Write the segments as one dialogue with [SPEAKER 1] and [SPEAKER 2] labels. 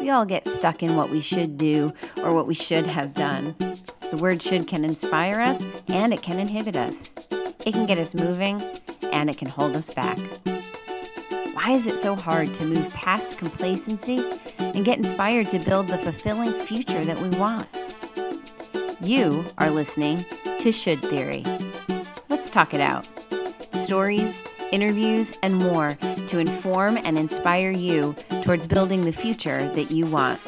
[SPEAKER 1] We all get stuck in what we should do or what we should have done. The word should can inspire us and it can inhibit us. It can get us moving and it can hold us back. Why is it so hard to move past complacency and get inspired to build the fulfilling future that we want? You are listening to Should Theory. Let's talk it out. Stories, interviews, and more to inform and inspire you towards building the future that you want.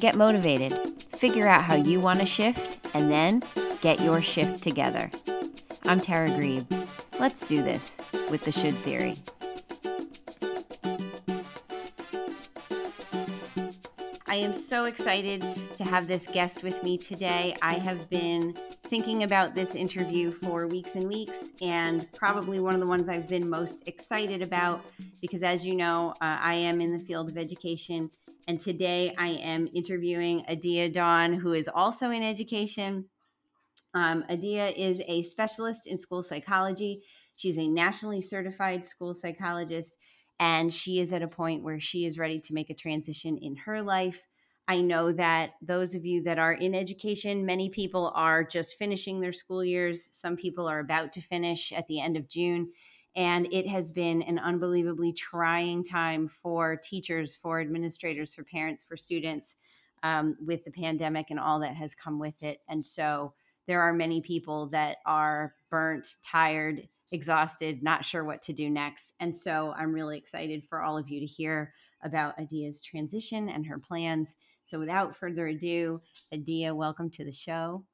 [SPEAKER 1] Get motivated, figure out how you want to shift, and then get your shift together. I'm Tara Grebe. Let's do this with the Should Theory. I am so excited to have this guest with me today. I have been thinking about this interview for weeks and weeks, and probably one of the ones I've been most excited about because, as you know, uh, I am in the field of education. And today I am interviewing Adia Dawn, who is also in education. Um, Adia is a specialist in school psychology. She's a nationally certified school psychologist and she is at a point where she is ready to make a transition in her life. I know that those of you that are in education, many people are just finishing their school years. Some people are about to finish at the end of June. And it has been an unbelievably trying time for teachers, for administrators, for parents, for students um, with the pandemic and all that has come with it. And so there are many people that are burnt, tired, exhausted, not sure what to do next. And so I'm really excited for all of you to hear about Adia's transition and her plans. So without further ado, Adia, welcome to the show.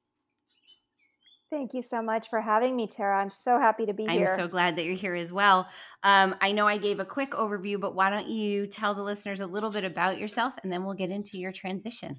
[SPEAKER 2] Thank you so much for having me, Tara. I'm so happy to be
[SPEAKER 1] I'm
[SPEAKER 2] here.
[SPEAKER 1] I'm so glad that you're here as well. Um, I know I gave a quick overview, but why don't you tell the listeners a little bit about yourself and then we'll get into your transition.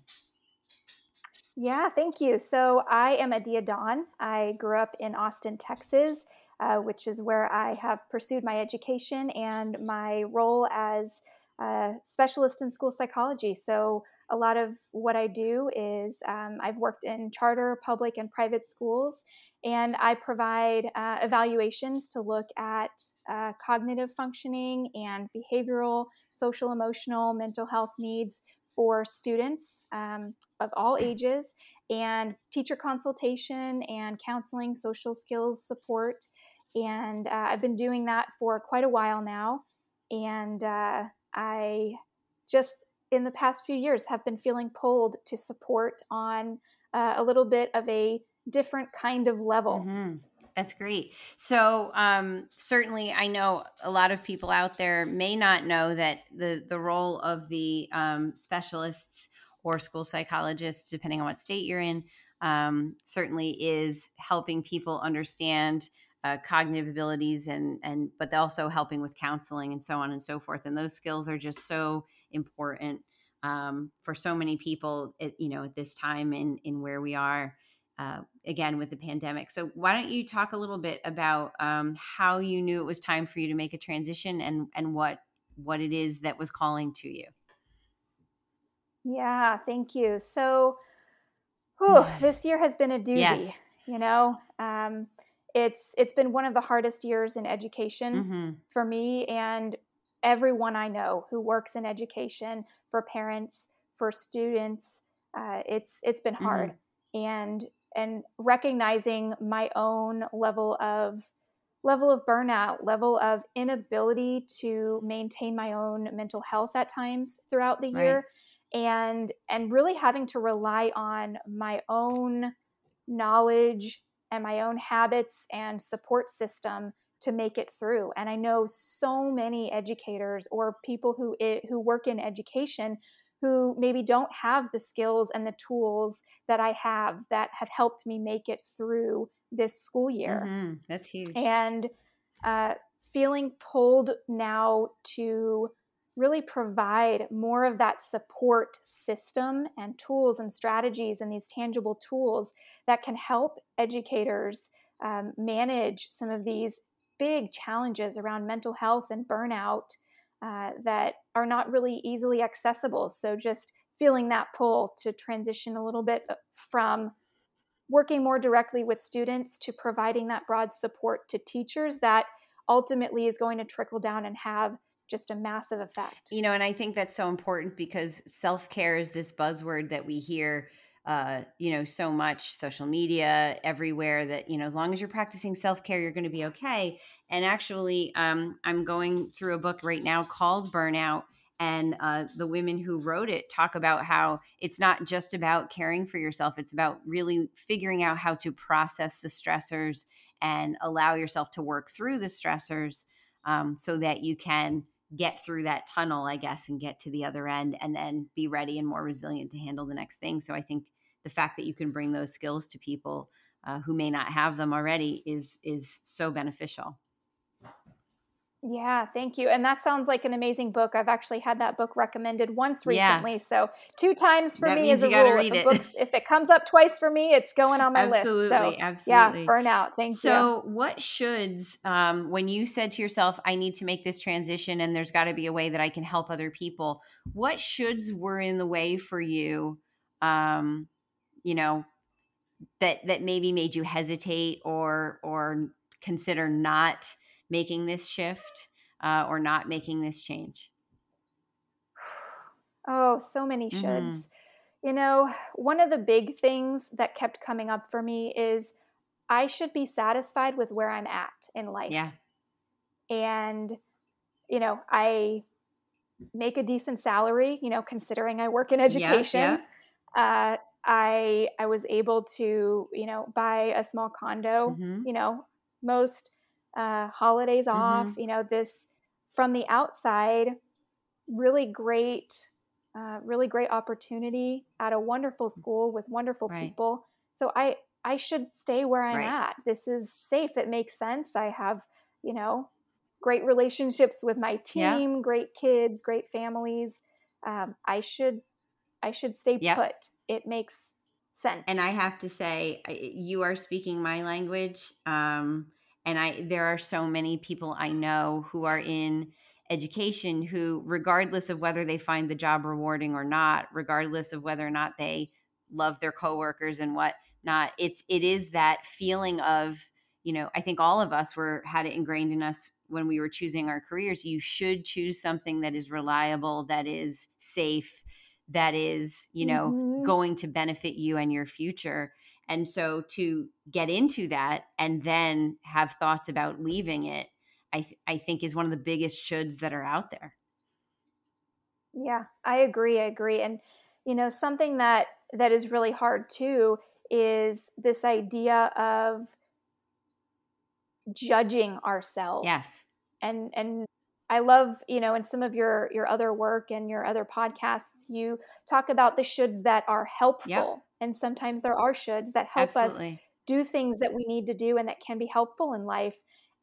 [SPEAKER 2] Yeah, thank you. So I am Adia Dawn. I grew up in Austin, Texas, uh, which is where I have pursued my education and my role as a specialist in school psychology. So, a lot of what I do is um, I've worked in charter, public, and private schools, and I provide uh, evaluations to look at uh, cognitive functioning and behavioral, social, emotional, mental health needs for students um, of all ages, and teacher consultation and counseling, social skills support and uh, I've been doing that for quite a while now. And uh, I just, in the past few years, have been feeling pulled to support on uh, a little bit of a different kind of level.
[SPEAKER 1] Mm-hmm. That's great. So um, certainly, I know a lot of people out there may not know that the the role of the um, specialists or school psychologists, depending on what state you're in, um, certainly is helping people understand uh, cognitive abilities and and but also helping with counseling and so on and so forth. And those skills are just so important um, for so many people at, you know at this time in in where we are uh, again with the pandemic. So why don't you talk a little bit about um, how you knew it was time for you to make a transition and and what what it is that was calling to you?
[SPEAKER 2] Yeah thank you. So whew, this year has been a doozy yes. you know? Um, it's it's been one of the hardest years in education mm-hmm. for me and everyone I know who works in education for parents for students. Uh, it's it's been hard mm-hmm. and and recognizing my own level of level of burnout, level of inability to maintain my own mental health at times throughout the year, right. and and really having to rely on my own knowledge and my own habits and support system to make it through. And I know so many educators or people who it, who work in education who maybe don't have the skills and the tools that I have that have helped me make it through this school year.
[SPEAKER 1] Mm-hmm. That's huge.
[SPEAKER 2] And uh, feeling pulled now to really provide more of that support system and tools and strategies and these tangible tools that can help educators um, manage some of these big challenges around mental health and burnout uh, that are not really easily accessible. So, just feeling that pull to transition a little bit uh, from working more directly with students to providing that broad support to teachers that ultimately is going to trickle down and have just a massive effect.
[SPEAKER 1] You know, and I think that's so important because self care is this buzzword that we hear. Uh, you know, so much social media everywhere that, you know, as long as you're practicing self care, you're going to be okay. And actually, um, I'm going through a book right now called Burnout and uh, the women who wrote it talk about how it's not just about caring for yourself it's about really figuring out how to process the stressors and allow yourself to work through the stressors um, so that you can get through that tunnel i guess and get to the other end and then be ready and more resilient to handle the next thing. So i think the fact that you can bring those skills to people uh, who may not have them already is is so beneficial
[SPEAKER 2] yeah, thank you. And that sounds like an amazing book. I've actually had that book recommended once recently. Yeah. So two times for that me is a rule. If, a if, it comes up twice for me, it's going on my
[SPEAKER 1] absolutely,
[SPEAKER 2] list. So,
[SPEAKER 1] absolutely.
[SPEAKER 2] Yeah, burnout. Thank
[SPEAKER 1] so, you. So what shoulds, um, when you said to yourself, I need to make this transition and there's got to be a way that I can help other people, what shoulds were in the way for you, um, you know, that, that maybe made you hesitate or, or consider not – making this shift uh, or not making this change?
[SPEAKER 2] Oh, so many shoulds. Mm-hmm. You know, one of the big things that kept coming up for me is I should be satisfied with where I'm at in life.
[SPEAKER 1] Yeah.
[SPEAKER 2] And, you know, I make a decent salary, you know, considering I work in education. Yeah, yeah. Uh, I I was able to, you know, buy a small condo. Mm-hmm. You know, most uh, holidays mm-hmm. off. You know, this from the outside, really great, uh, really great opportunity at a wonderful school with wonderful right. people. So I I should stay where I'm right. at. This is safe. It makes sense. I have you know great relationships with my team, yeah. great kids, great families. Um, I should I should stay yep. put. It makes sense.
[SPEAKER 1] And I have to say, you are speaking my language. Um, and i there are so many people i know who are in education who regardless of whether they find the job rewarding or not regardless of whether or not they love their coworkers and what not it's it is that feeling of you know i think all of us were had it ingrained in us when we were choosing our careers you should choose something that is reliable that is safe that is you know mm-hmm. going to benefit you and your future and so to get into that and then have thoughts about leaving it, I, th- I think is one of the biggest shoulds that are out there.
[SPEAKER 2] Yeah, I agree. I agree. And, you know, something that, that is really hard too is this idea of judging ourselves.
[SPEAKER 1] Yes.
[SPEAKER 2] And, and I love, you know, in some of your your other work and your other podcasts, you talk about the shoulds that are helpful. Yep. And sometimes there are shoulds that help Absolutely. us do things that we need to do and that can be helpful in life.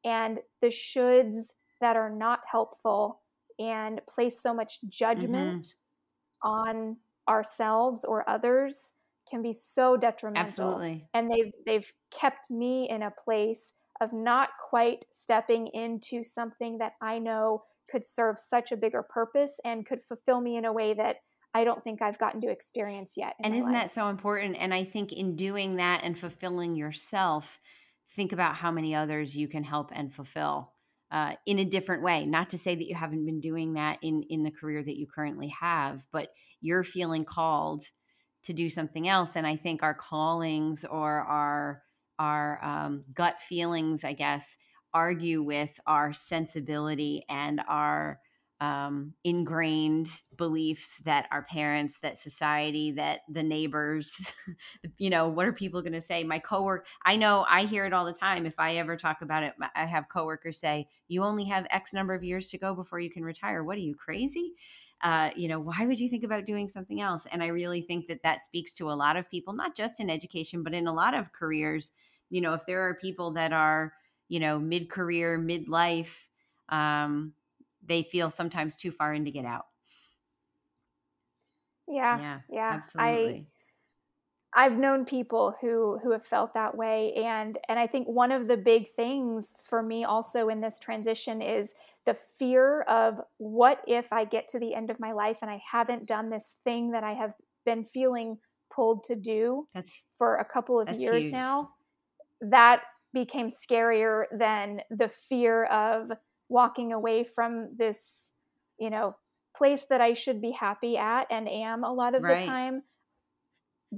[SPEAKER 2] And the shoulds that are not helpful and place so much judgment mm-hmm. on ourselves or others can be so detrimental.
[SPEAKER 1] Absolutely.
[SPEAKER 2] And they've they've kept me in a place of not quite stepping into something that I know could serve such a bigger purpose and could fulfill me in a way that I don't think I've gotten to experience yet.
[SPEAKER 1] And isn't
[SPEAKER 2] life.
[SPEAKER 1] that so important? And I think in doing that and fulfilling yourself, think about how many others you can help and fulfill uh, in a different way. Not to say that you haven't been doing that in in the career that you currently have, but you're feeling called to do something else. And I think our callings or our our um, gut feelings, I guess, argue with our sensibility and our um, ingrained beliefs that our parents, that society, that the neighbors, you know, what are people going to say? My coworker, I know I hear it all the time. If I ever talk about it, I have coworkers say, "You only have X number of years to go before you can retire. What are you crazy?" Uh, you know, why would you think about doing something else? And I really think that that speaks to a lot of people, not just in education, but in a lot of careers. You know, if there are people that are, you know, mid career, mid life, um, they feel sometimes too far in to get out.
[SPEAKER 2] Yeah. Yeah. Yeah. Absolutely. I, I've known people who who have felt that way and and I think one of the big things for me also in this transition is the fear of what if I get to the end of my life and I haven't done this thing that I have been feeling pulled to do
[SPEAKER 1] that's
[SPEAKER 2] for a couple of years huge. now that became scarier than the fear of walking away from this you know, place that I should be happy at and am a lot of right. the time.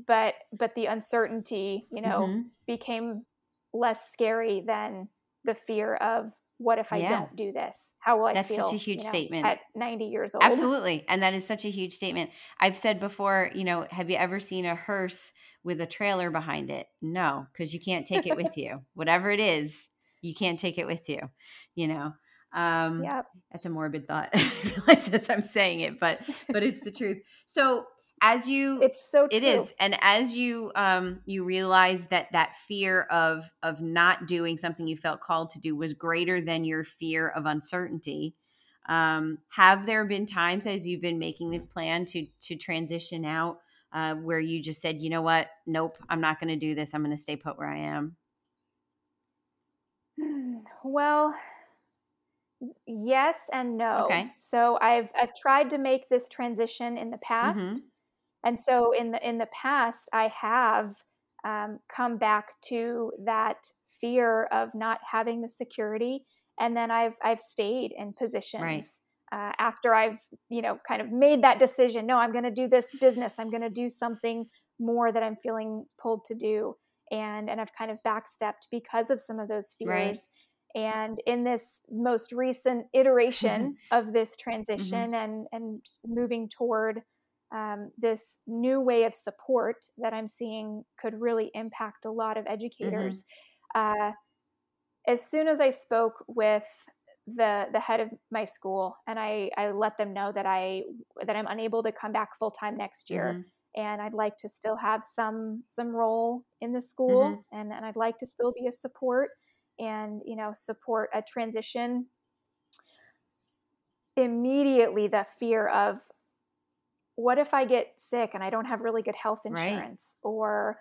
[SPEAKER 2] But but the uncertainty, you know, mm-hmm. became less scary than the fear of what if I yeah. don't do this? How will I
[SPEAKER 1] That's
[SPEAKER 2] feel?
[SPEAKER 1] That's such a huge
[SPEAKER 2] you know,
[SPEAKER 1] statement.
[SPEAKER 2] At 90 years old.
[SPEAKER 1] Absolutely. And that is such a huge statement. I've said before, you know, have you ever seen a hearse with a trailer behind it? No, because you can't take it with you. Whatever it is, you can't take it with you, you know. Um
[SPEAKER 2] yep.
[SPEAKER 1] that's a morbid thought. I realize as I'm saying it, but but it's the truth. So as you
[SPEAKER 2] it's so true.
[SPEAKER 1] it is and as you um you realize that that fear of of not doing something you felt called to do was greater than your fear of uncertainty um have there been times as you've been making this plan to to transition out uh where you just said you know what nope i'm not going to do this i'm going to stay put where i am
[SPEAKER 2] well yes and no
[SPEAKER 1] okay
[SPEAKER 2] so i've i've tried to make this transition in the past mm-hmm and so in the in the past i have um, come back to that fear of not having the security and then i've i've stayed in positions right. uh, after i've you know kind of made that decision no i'm going to do this business i'm going to do something more that i'm feeling pulled to do and and i've kind of backstepped because of some of those fears right. And in this most recent iteration of this mm-hmm. transition mm-hmm. and, and moving toward um, this new way of support that I'm seeing could really impact a lot of mm-hmm. educators. Mm-hmm. Uh, as soon as I spoke with the the head of my school and I, I let them know that I that I'm unable to come back full time next year mm-hmm. and I'd like to still have some some role in the school mm-hmm. and, and I'd like to still be a support and you know support a transition immediately the fear of what if I get sick and I don't have really good health insurance? Right. Or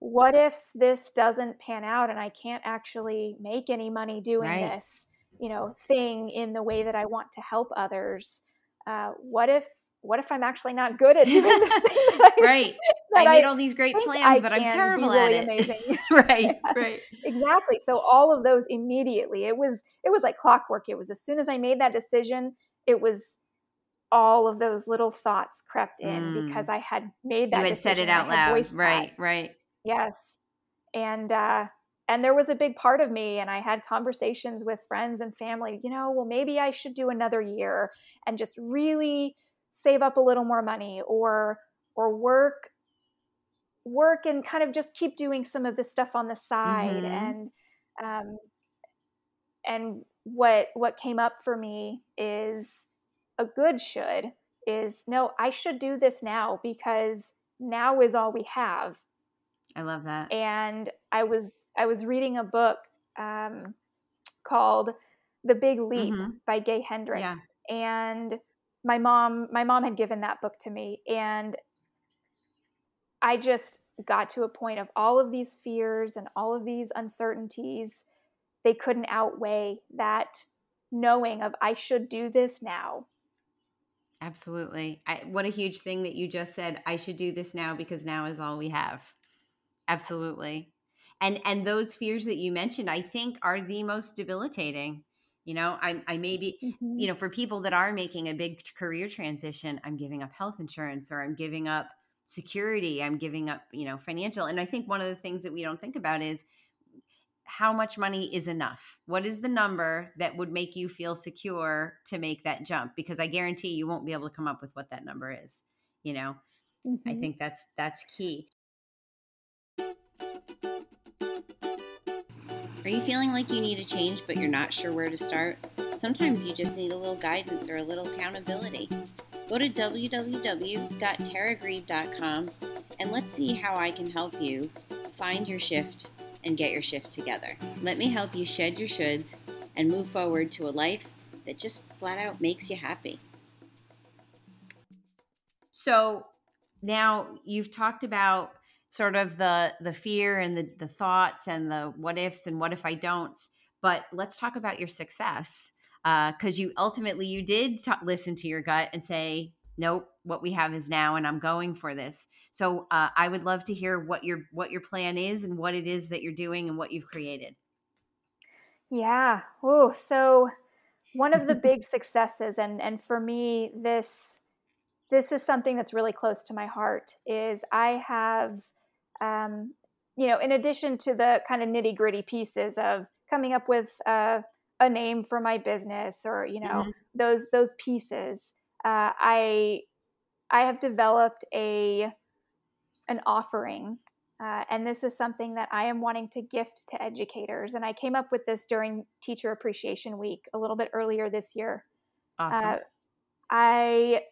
[SPEAKER 2] what if this doesn't pan out and I can't actually make any money doing right. this, you know, thing in the way that I want to help others? Uh, what if what if I'm actually not good at doing this thing?
[SPEAKER 1] I, right. I made I all these great plans, but I'm terrible really at it. Amazing. right. Right.
[SPEAKER 2] Exactly. So all of those immediately. It was it was like clockwork. It was as soon as I made that decision, it was all of those little thoughts crept in mm. because I had made that.
[SPEAKER 1] You had
[SPEAKER 2] decision.
[SPEAKER 1] said it out loud, right?
[SPEAKER 2] That.
[SPEAKER 1] Right.
[SPEAKER 2] Yes, and uh, and there was a big part of me, and I had conversations with friends and family. You know, well, maybe I should do another year and just really save up a little more money, or or work work and kind of just keep doing some of this stuff on the side, mm-hmm. and um, and what what came up for me is a good should is no, I should do this now because now is all we have.
[SPEAKER 1] I love that.
[SPEAKER 2] And I was I was reading a book um, called The Big Leap mm-hmm. by Gay Hendricks, yeah. and my mom my mom had given that book to me, and I just got to a point of all of these fears and all of these uncertainties. They couldn't outweigh that knowing of I should do this now.
[SPEAKER 1] Absolutely. I, what a huge thing that you just said. I should do this now because now is all we have. Absolutely. And and those fears that you mentioned, I think, are the most debilitating. You know, I, I maybe, mm-hmm. you know, for people that are making a big career transition, I'm giving up health insurance or I'm giving up security, I'm giving up, you know, financial. And I think one of the things that we don't think about is how much money is enough? What is the number that would make you feel secure to make that jump? Because I guarantee you won't be able to come up with what that number is. You know, mm-hmm. I think that's that's key. Are you feeling like you need a change but you're not sure where to start? Sometimes you just need a little guidance or a little accountability. Go to www.taragrieve.com and let's see how I can help you find your shift and get your shift together. Let me help you shed your shoulds and move forward to a life that just flat out makes you happy. So now you've talked about sort of the the fear and the the thoughts and the what ifs and what if I don't. But let's talk about your success because uh, you ultimately you did t- listen to your gut and say nope what we have is now and i'm going for this. So uh, i would love to hear what your what your plan is and what it is that you're doing and what you've created.
[SPEAKER 2] Yeah. Oh so one of the big successes and and for me this this is something that's really close to my heart is i have um, you know in addition to the kind of nitty gritty pieces of coming up with uh, a name for my business or you know mm-hmm. those those pieces uh, i i have developed a an offering uh, and this is something that I am wanting to gift to educators. And I came up with this during Teacher Appreciation Week a little bit earlier this year. Awesome. Uh, I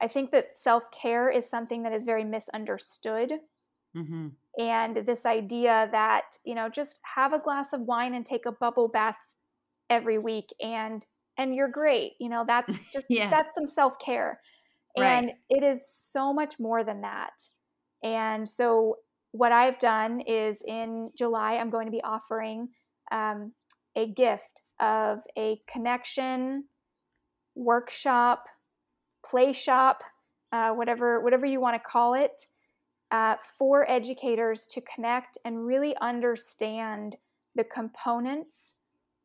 [SPEAKER 2] I think that self care is something that is very misunderstood. Mm-hmm. And this idea that you know just have a glass of wine and take a bubble bath every week and and you're great. You know that's just yeah. that's some self care. And right. it is so much more than that. And so, what I've done is in July, I'm going to be offering um, a gift of a connection workshop, play shop, uh, whatever whatever you want to call it, uh, for educators to connect and really understand the components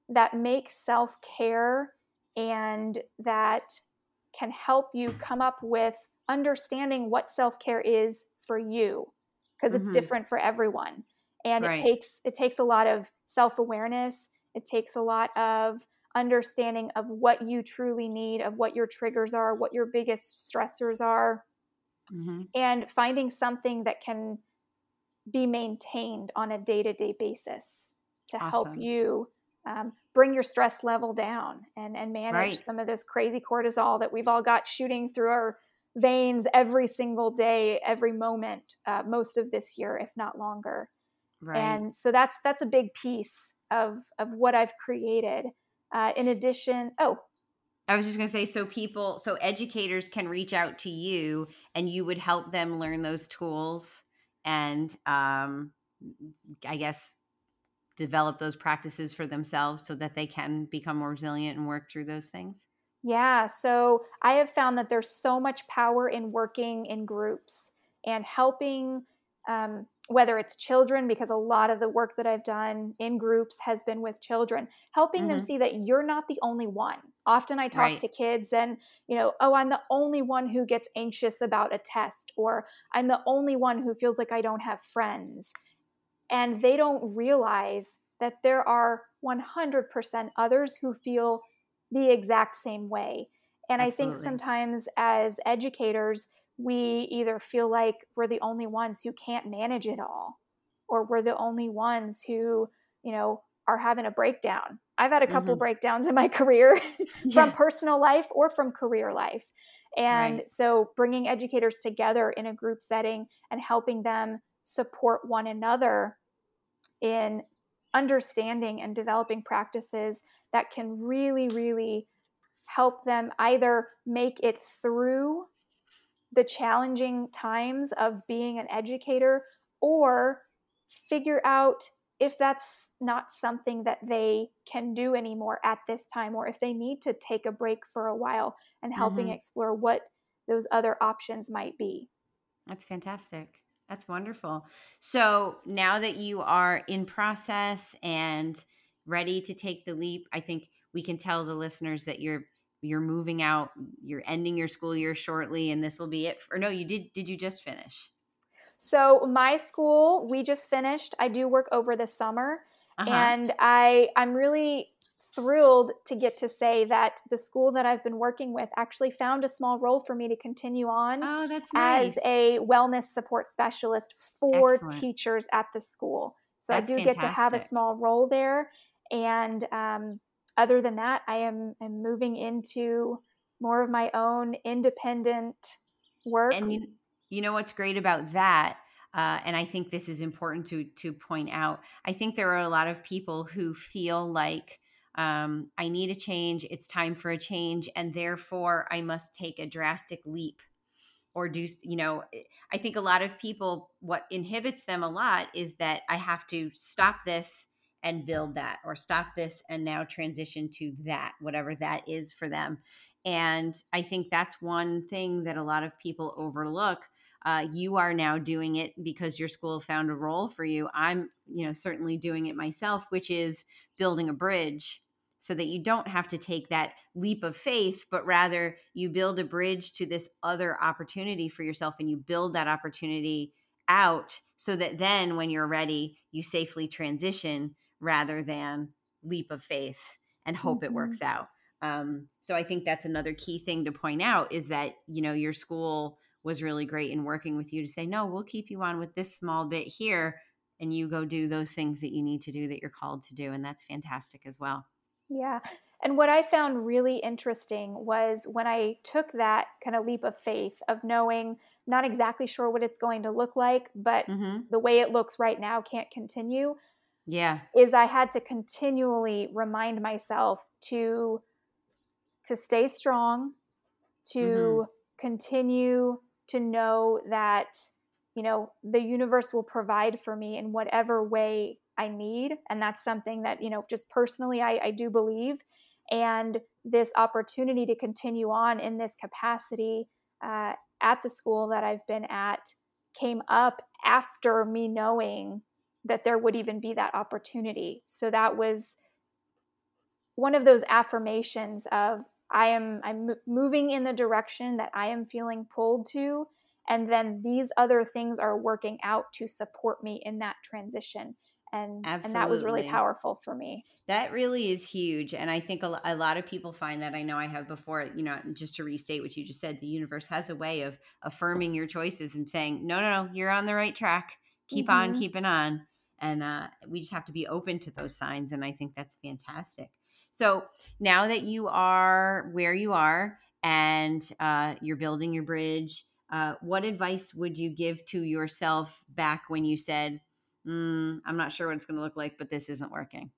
[SPEAKER 2] that make self care and that can help you come up with understanding what self care is for you because mm-hmm. it's different for everyone and right. it takes it takes a lot of self-awareness it takes a lot of understanding of what you truly need of what your triggers are what your biggest stressors are mm-hmm. and finding something that can be maintained on a day-to-day basis to awesome. help you um, bring your stress level down and, and manage right. some of this crazy cortisol that we've all got shooting through our veins every single day, every moment, uh, most of this year, if not longer. Right. And so that's that's a big piece of of what I've created. Uh, in addition, oh,
[SPEAKER 1] I was just going to say, so people, so educators can reach out to you, and you would help them learn those tools, and um, I guess develop those practices for themselves so that they can become more resilient and work through those things.
[SPEAKER 2] Yeah, so I have found that there's so much power in working in groups and helping, um, whether it's children, because a lot of the work that I've done in groups has been with children, helping mm-hmm. them see that you're not the only one. Often I talk right. to kids and, you know, oh, I'm the only one who gets anxious about a test, or I'm the only one who feels like I don't have friends. And they don't realize that there are 100% others who feel the exact same way. And Absolutely. I think sometimes as educators, we either feel like we're the only ones who can't manage it all, or we're the only ones who, you know, are having a breakdown. I've had a couple mm-hmm. breakdowns in my career from yeah. personal life or from career life. And right. so bringing educators together in a group setting and helping them support one another in understanding and developing practices that can really, really help them either make it through the challenging times of being an educator or figure out if that's not something that they can do anymore at this time or if they need to take a break for a while and helping mm-hmm. explore what those other options might be.
[SPEAKER 1] That's fantastic. That's wonderful. So now that you are in process and ready to take the leap, I think we can tell the listeners that you're you're moving out, you're ending your school year shortly and this will be it. For, or no, you did did you just finish?
[SPEAKER 2] So my school, we just finished. I do work over the summer uh-huh. and I I'm really thrilled to get to say that the school that I've been working with actually found a small role for me to continue on
[SPEAKER 1] oh, that's nice.
[SPEAKER 2] as a wellness support specialist for Excellent. teachers at the school. So that's I do fantastic. get to have a small role there. And um, other than that, I am, am moving into more of my own independent work.
[SPEAKER 1] And you, you know what's great about that? Uh, and I think this is important to to point out. I think there are a lot of people who feel like um, I need a change. It's time for a change. And therefore, I must take a drastic leap or do, you know, eh, I think a lot of people, what inhibits them a lot is that I have to stop this and build that or stop this and now transition to that, whatever that is for them. And I think that's one thing that a lot of people overlook. Uh, you are now doing it because your school found a role for you. I'm, you know, certainly doing it myself, which is building a bridge so that you don't have to take that leap of faith, but rather you build a bridge to this other opportunity for yourself and you build that opportunity out so that then when you're ready, you safely transition rather than leap of faith and hope mm-hmm. it works out. Um, so I think that's another key thing to point out is that, you know, your school was really great in working with you to say, no, we'll keep you on with this small bit here and you go do those things that you need to do that you're called to do. And that's fantastic as well.
[SPEAKER 2] Yeah. And what I found really interesting was when I took that kind of leap of faith of knowing not exactly sure what it's going to look like, but mm-hmm. the way it looks right now can't continue.
[SPEAKER 1] Yeah.
[SPEAKER 2] Is I had to continually remind myself to to stay strong, to mm-hmm. continue to know that you know the universe will provide for me in whatever way I need. And that's something that, you know, just personally, I, I do believe. And this opportunity to continue on in this capacity uh, at the school that I've been at came up after me knowing that there would even be that opportunity. So that was one of those affirmations of I am I'm moving in the direction that I am feeling pulled to and then these other things are working out to support me in that transition and Absolutely. and that was really powerful for me
[SPEAKER 1] that really is huge and i think a, a, lot of people find that i know i have before you know just to restate what you just said the universe has a way of affirming your choices and saying no no no you're on the right track keep mm-hmm. on keeping on and uh, we just have to be open to those signs and i think that's fantastic so now that you are where you are and uh, you're building your bridge uh, what advice would you give to yourself back when you said mm, I'm not sure what it's going to look like, but this isn't working?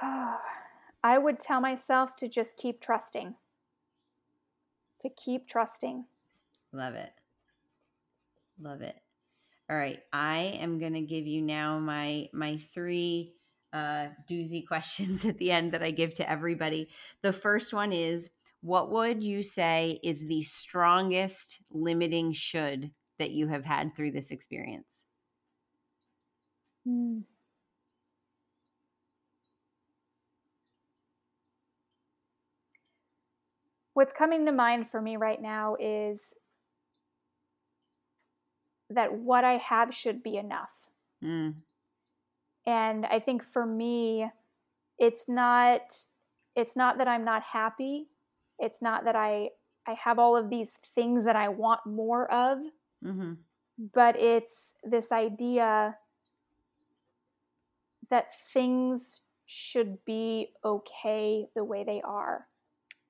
[SPEAKER 2] I would tell myself to just keep trusting. To keep trusting.
[SPEAKER 1] Love it. Love it. All right, I am going to give you now my my three uh, doozy questions at the end that I give to everybody. The first one is what would you say is the strongest limiting should that you have had through this experience? Mm.
[SPEAKER 2] What's coming to mind for me right now is that what I have should be enough. Mm. And I think for me, it's not it's not that I'm not happy. It's not that I I have all of these things that I want more of. Mm-hmm. But it's this idea that things should be okay the way they are.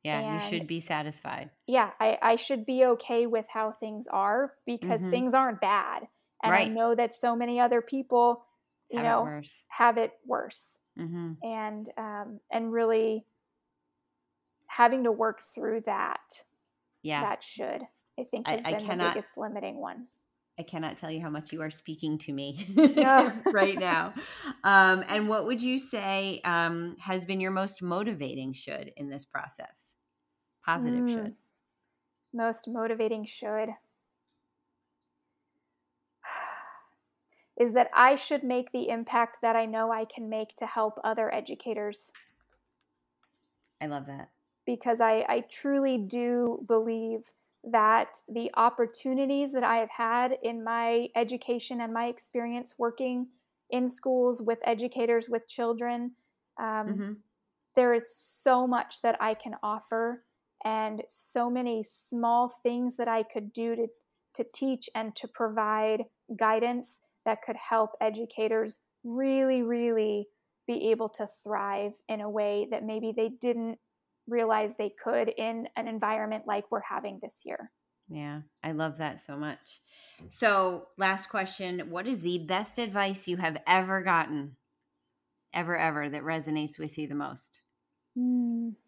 [SPEAKER 1] Yeah, and you should be satisfied.
[SPEAKER 2] Yeah, I, I should be okay with how things are because mm-hmm. things aren't bad. And right. I know that so many other people, you have know, it have it worse. Mm-hmm. And um, and really having to work through that. Yeah. That should, I think, has I, been I cannot, the biggest limiting one.
[SPEAKER 1] I cannot tell you how much you are speaking to me right now. Um, and what would you say um, has been your most motivating should in this process? Positive mm. should.
[SPEAKER 2] Most motivating should is that I should make the impact that I know I can make to help other educators.
[SPEAKER 1] I love that.
[SPEAKER 2] Because I, I truly do believe that the opportunities that I have had in my education and my experience working in schools with educators, with children, um, mm-hmm. there is so much that I can offer and so many small things that I could do to, to teach and to provide guidance that could help educators really, really be able to thrive in a way that maybe they didn't realize they could in an environment like we're having this year.
[SPEAKER 1] Yeah, I love that so much. So, last question What is the best advice you have ever gotten? Ever, ever that resonates with you the most? Hmm.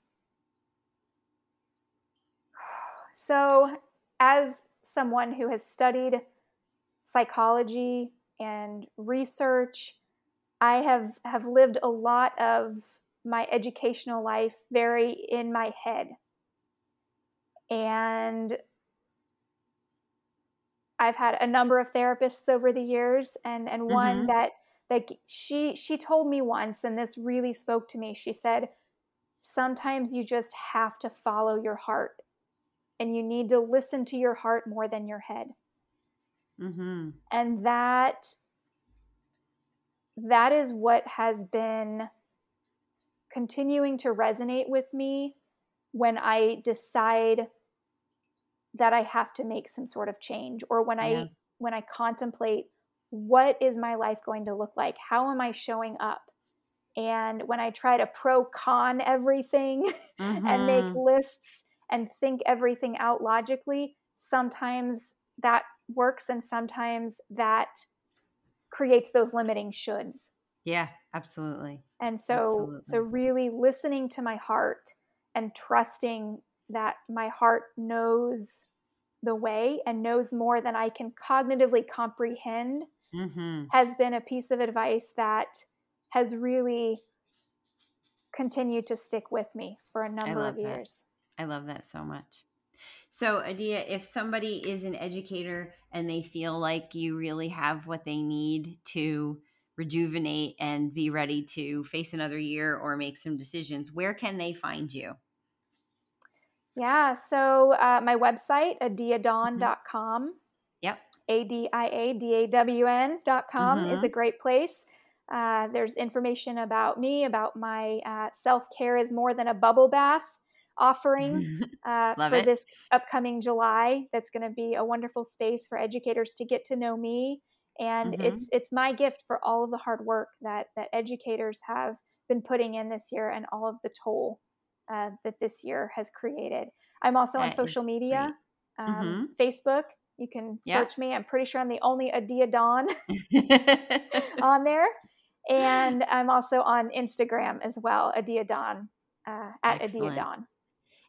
[SPEAKER 2] So, as someone who has studied psychology and research, I have, have lived a lot of my educational life very in my head. And I've had a number of therapists over the years, and, and one mm-hmm. that Like she she told me once and this really spoke to me. She said, "Sometimes you just have to follow your heart and you need to listen to your heart more than your head." Mm-hmm. And that that is what has been continuing to resonate with me when I decide that I have to make some sort of change or when yeah. I when I contemplate what is my life going to look like? How am I showing up? And when I try to pro con everything mm-hmm. and make mm-hmm. lists and think everything out logically, sometimes that works and sometimes that creates those limiting shoulds.
[SPEAKER 1] Yeah, absolutely.
[SPEAKER 2] And so absolutely. so really listening to my heart and trusting that my heart knows the way and knows more than I can cognitively comprehend mm-hmm. has been a piece of advice that has really continued to stick with me for a number of years.
[SPEAKER 1] I love that so much. So, Adia, if somebody is an educator and they feel like you really have what they need to rejuvenate and be ready to face another year or make some decisions, where can they find you?
[SPEAKER 2] Yeah, so uh, my website, adiadawn.com. Mm-hmm.
[SPEAKER 1] Yep.
[SPEAKER 2] A D I A D A W N.com mm-hmm. is a great place. Uh, there's information about me, about my uh, self care is more than a bubble bath offering uh, for it. this upcoming July. That's going to be a wonderful space for educators to get to know me, and mm-hmm. it's it's my gift for all of the hard work that that educators have been putting in this year and all of the toll uh, that this year has created. I'm also that on social media, um, mm-hmm. Facebook. You can yeah. search me. I'm pretty sure I'm the only Adia Dawn on there. And I'm also on Instagram as well, Adia Dawn, uh, at Excellent. Adia Dawn.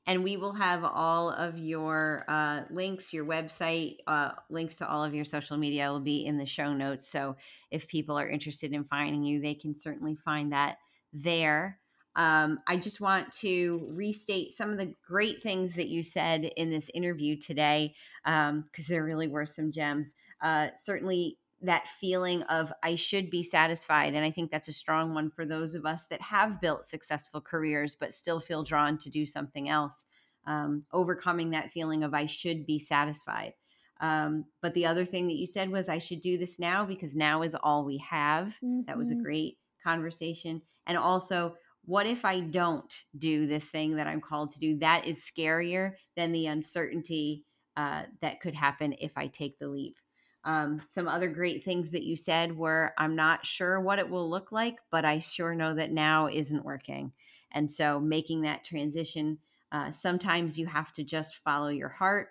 [SPEAKER 1] And we will have all of your uh, links, your website, uh, links to all of your social media will be in the show notes. So if people are interested in finding you, they can certainly find that there. Um, I just want to restate some of the great things that you said in this interview today, because um, there really were some gems. Uh, certainly, that feeling of I should be satisfied. And I think that's a strong one for those of us that have built successful careers but still feel drawn to do something else. Um, overcoming that feeling of I should be satisfied. Um, but the other thing that you said was I should do this now because now is all we have. Mm-hmm. That was a mm-hmm. great conversation. And also, what if I don't do this thing that I'm called to do? That is scarier than the uncertainty uh, that could happen if I take the leap. Um, some other great things that you said were I'm not sure what it will look like, but I sure know that now isn't working. And so making that transition, uh, sometimes you have to just follow your heart,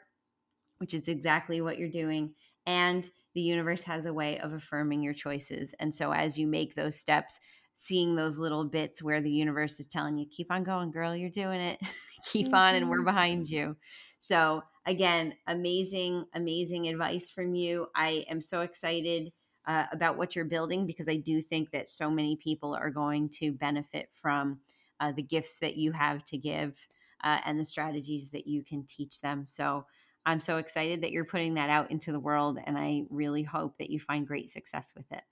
[SPEAKER 1] which is exactly what you're doing. And the universe has a way of affirming your choices. And so as you make those steps, seeing those little bits where the universe is telling you, keep on going, girl, you're doing it. keep on, and we're mm-hmm. behind you. So, again, amazing, amazing advice from you. I am so excited uh, about what you're building because I do think that so many people are going to benefit from uh, the gifts that you have to give uh, and the strategies that you can teach them. So, I'm so excited that you're putting that out into the world, and I really hope that you find great success with it.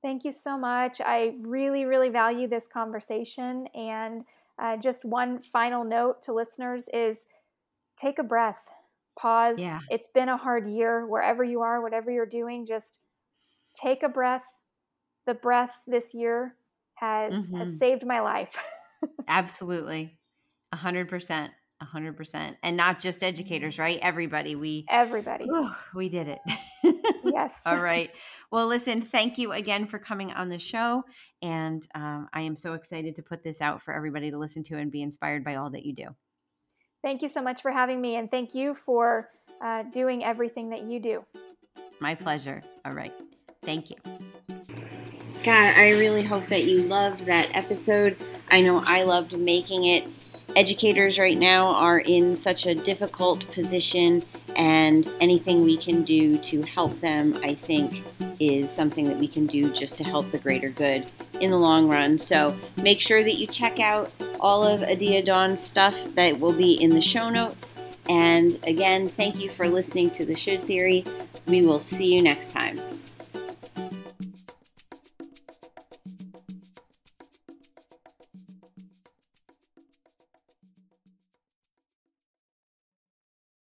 [SPEAKER 2] Thank you so much. I really, really value this conversation. And uh, just one final note to listeners is take a breath, pause. Yeah. It's been a hard year, wherever you are, whatever you're doing, just take a breath. The breath this year has mm-hmm. has saved my life.
[SPEAKER 1] Absolutely. A hundred percent. A hundred percent. And not just educators, mm-hmm. right? Everybody. We
[SPEAKER 2] everybody.
[SPEAKER 1] Whew, we did it.
[SPEAKER 2] yes.
[SPEAKER 1] All right. Well, listen, thank you again for coming on the show. And um, I am so excited to put this out for everybody to listen to and be inspired by all that you do.
[SPEAKER 2] Thank you so much for having me. And thank you for uh, doing everything that you do.
[SPEAKER 1] My pleasure. All right. Thank you. God, I really hope that you loved that episode. I know I loved making it educators right now are in such a difficult position, and anything we can do to help them, I think, is something that we can do just to help the greater good in the long run. So make sure that you check out all of Adia Dawn's stuff that will be in the show notes. And again, thank you for listening to the Should Theory. We will see you next time.